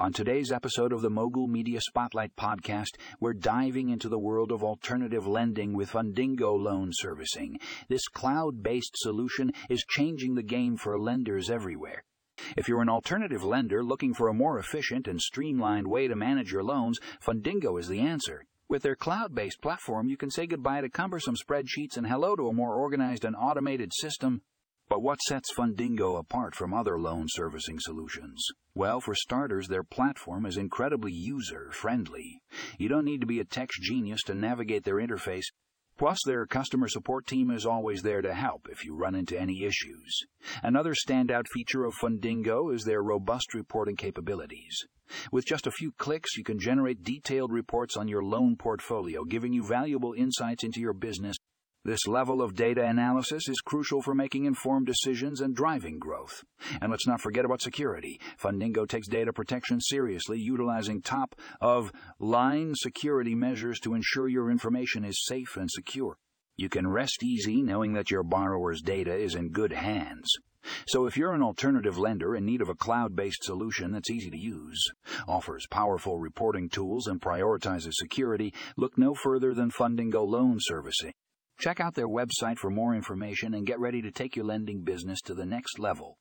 On today's episode of the Mogul Media Spotlight podcast, we're diving into the world of alternative lending with Fundingo Loan Servicing. This cloud based solution is changing the game for lenders everywhere. If you're an alternative lender looking for a more efficient and streamlined way to manage your loans, Fundingo is the answer. With their cloud based platform, you can say goodbye to cumbersome spreadsheets and hello to a more organized and automated system but what sets Fundingo apart from other loan servicing solutions? Well, for starters, their platform is incredibly user friendly. You don't need to be a tech genius to navigate their interface. Plus, their customer support team is always there to help if you run into any issues. Another standout feature of Fundingo is their robust reporting capabilities. With just a few clicks, you can generate detailed reports on your loan portfolio, giving you valuable insights into your business this level of data analysis is crucial for making informed decisions and driving growth. And let's not forget about security. Fundingo takes data protection seriously, utilizing top of line security measures to ensure your information is safe and secure. You can rest easy knowing that your borrower's data is in good hands. So if you're an alternative lender in need of a cloud-based solution that's easy to use, offers powerful reporting tools and prioritizes security, look no further than Fundingo Loan Servicing. Check out their website for more information and get ready to take your lending business to the next level.